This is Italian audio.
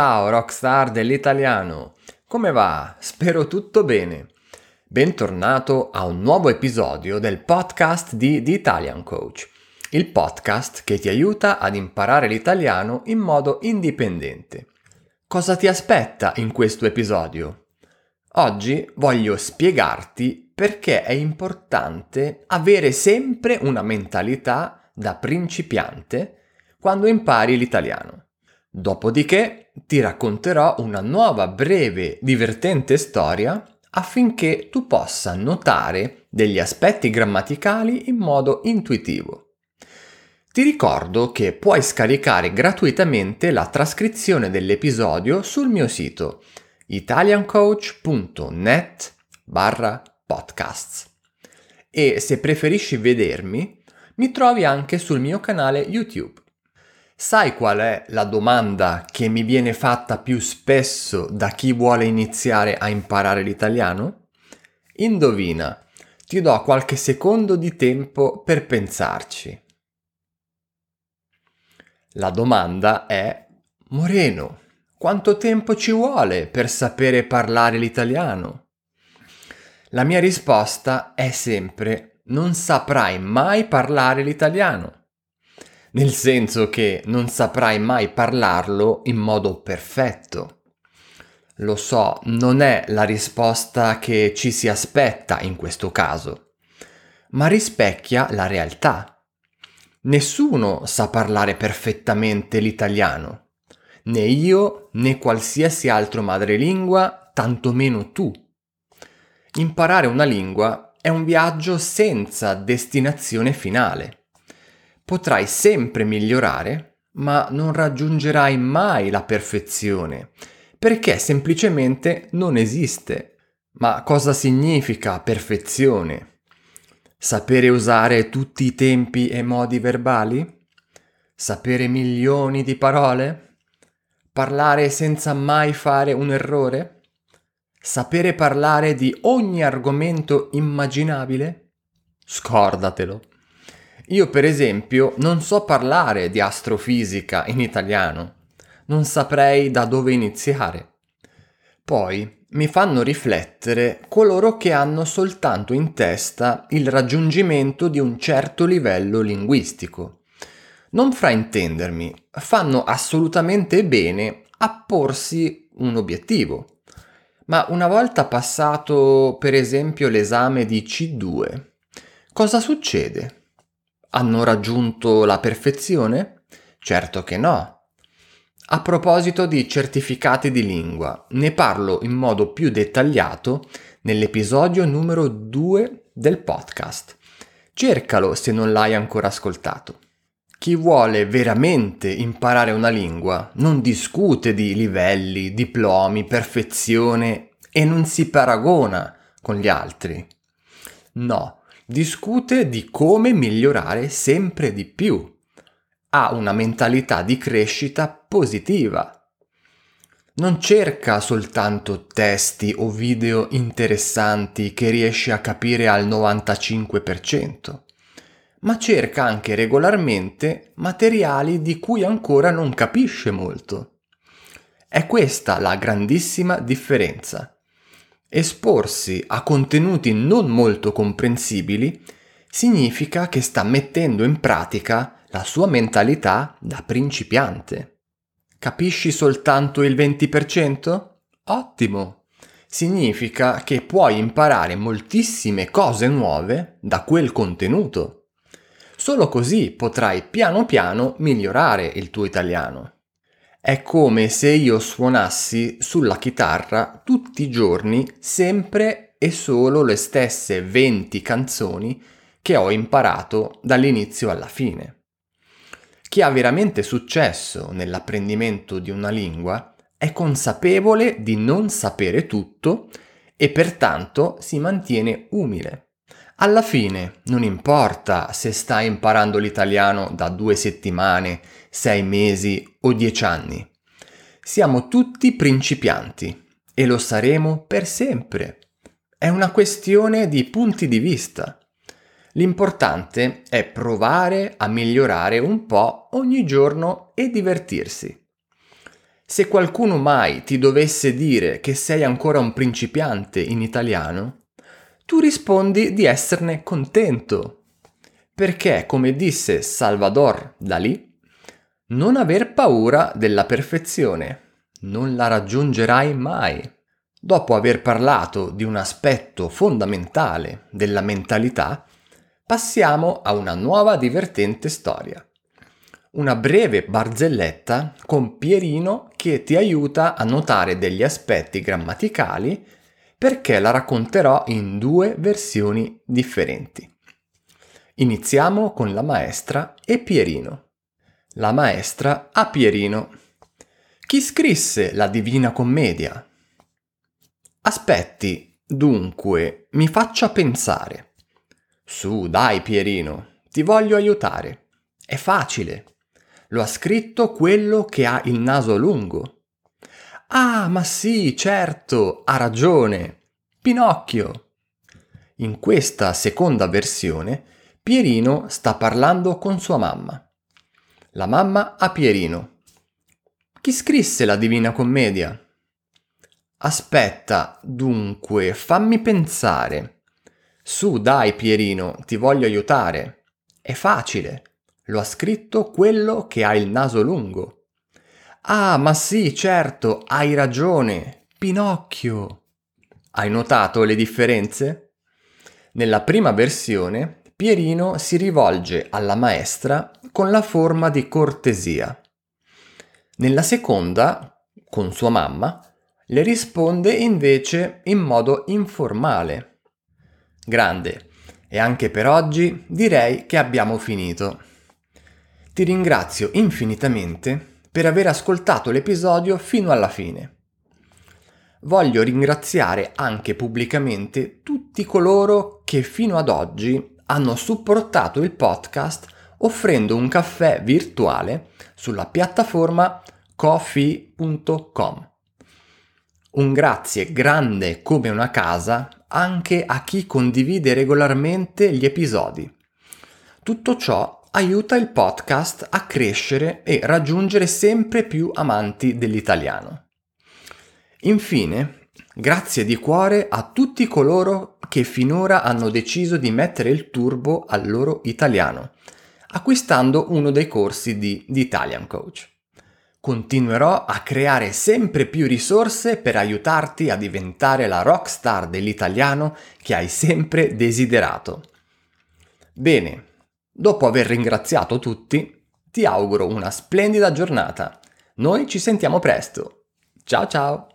ciao rockstar dell'italiano! Come va? Spero tutto bene. Bentornato a un nuovo episodio del podcast di The Italian Coach, il podcast che ti aiuta ad imparare l'italiano in modo indipendente. Cosa ti aspetta in questo episodio? Oggi voglio spiegarti perché è importante avere sempre una mentalità da principiante quando impari l'italiano. Dopodiché ti racconterò una nuova breve, divertente storia affinché tu possa notare degli aspetti grammaticali in modo intuitivo. Ti ricordo che puoi scaricare gratuitamente la trascrizione dell'episodio sul mio sito italiancoach.net barra podcasts. E se preferisci vedermi, mi trovi anche sul mio canale YouTube. Sai qual è la domanda che mi viene fatta più spesso da chi vuole iniziare a imparare l'italiano? Indovina, ti do qualche secondo di tempo per pensarci. La domanda è Moreno, quanto tempo ci vuole per sapere parlare l'italiano? La mia risposta è sempre non saprai mai parlare l'italiano nel senso che non saprai mai parlarlo in modo perfetto. Lo so, non è la risposta che ci si aspetta in questo caso, ma rispecchia la realtà. Nessuno sa parlare perfettamente l'italiano, né io né qualsiasi altro madrelingua, tantomeno tu. Imparare una lingua è un viaggio senza destinazione finale potrai sempre migliorare, ma non raggiungerai mai la perfezione, perché semplicemente non esiste. Ma cosa significa perfezione? Sapere usare tutti i tempi e modi verbali? Sapere milioni di parole? Parlare senza mai fare un errore? Sapere parlare di ogni argomento immaginabile? Scordatelo. Io per esempio non so parlare di astrofisica in italiano, non saprei da dove iniziare. Poi mi fanno riflettere coloro che hanno soltanto in testa il raggiungimento di un certo livello linguistico. Non fraintendermi, fanno assolutamente bene a porsi un obiettivo. Ma una volta passato per esempio l'esame di C2, cosa succede? Hanno raggiunto la perfezione? Certo che no. A proposito di certificati di lingua, ne parlo in modo più dettagliato nell'episodio numero 2 del podcast. Cercalo se non l'hai ancora ascoltato. Chi vuole veramente imparare una lingua non discute di livelli, diplomi, perfezione e non si paragona con gli altri. No, discute di come migliorare sempre di più. Ha una mentalità di crescita positiva. Non cerca soltanto testi o video interessanti che riesce a capire al 95%, ma cerca anche regolarmente materiali di cui ancora non capisce molto. È questa la grandissima differenza. Esporsi a contenuti non molto comprensibili significa che sta mettendo in pratica la sua mentalità da principiante. Capisci soltanto il 20%? Ottimo! Significa che puoi imparare moltissime cose nuove da quel contenuto. Solo così potrai piano piano migliorare il tuo italiano. È come se io suonassi sulla chitarra tutti i giorni sempre e solo le stesse 20 canzoni che ho imparato dall'inizio alla fine. Chi ha veramente successo nell'apprendimento di una lingua è consapevole di non sapere tutto e pertanto si mantiene umile. Alla fine non importa se stai imparando l'italiano da due settimane, sei mesi o dieci anni. Siamo tutti principianti e lo saremo per sempre. È una questione di punti di vista. L'importante è provare a migliorare un po' ogni giorno e divertirsi. Se qualcuno mai ti dovesse dire che sei ancora un principiante in italiano, tu rispondi di esserne contento. Perché, come disse Salvador Dalì, non aver paura della perfezione, non la raggiungerai mai. Dopo aver parlato di un aspetto fondamentale della mentalità, passiamo a una nuova divertente storia una breve barzelletta con Pierino che ti aiuta a notare degli aspetti grammaticali perché la racconterò in due versioni differenti. Iniziamo con la maestra e Pierino. La maestra a Pierino. Chi scrisse la Divina Commedia? Aspetti, dunque, mi faccia pensare. Su, dai Pierino, ti voglio aiutare. È facile. Lo ha scritto quello che ha il naso lungo. Ah, ma sì, certo, ha ragione. Pinocchio. In questa seconda versione, Pierino sta parlando con sua mamma. La mamma a Pierino. Chi scrisse la Divina Commedia? Aspetta, dunque, fammi pensare. Su, dai, Pierino, ti voglio aiutare. È facile. Lo ha scritto quello che ha il naso lungo. Ah, ma sì, certo, hai ragione. Pinocchio. Hai notato le differenze? Nella prima versione, Pierino si rivolge alla maestra con la forma di cortesia. Nella seconda, con sua mamma, le risponde invece in modo informale. Grande. E anche per oggi direi che abbiamo finito. Ti ringrazio infinitamente per aver ascoltato l'episodio fino alla fine. Voglio ringraziare anche pubblicamente tutti coloro che fino ad oggi hanno supportato il podcast offrendo un caffè virtuale sulla piattaforma coffee.com. Un grazie grande come una casa anche a chi condivide regolarmente gli episodi. Tutto ciò aiuta il podcast a crescere e raggiungere sempre più amanti dell'italiano. Infine, grazie di cuore a tutti coloro che finora hanno deciso di mettere il turbo al loro italiano, acquistando uno dei corsi di The Italian Coach. Continuerò a creare sempre più risorse per aiutarti a diventare la rockstar dell'italiano che hai sempre desiderato. Bene, Dopo aver ringraziato tutti, ti auguro una splendida giornata. Noi ci sentiamo presto. Ciao ciao!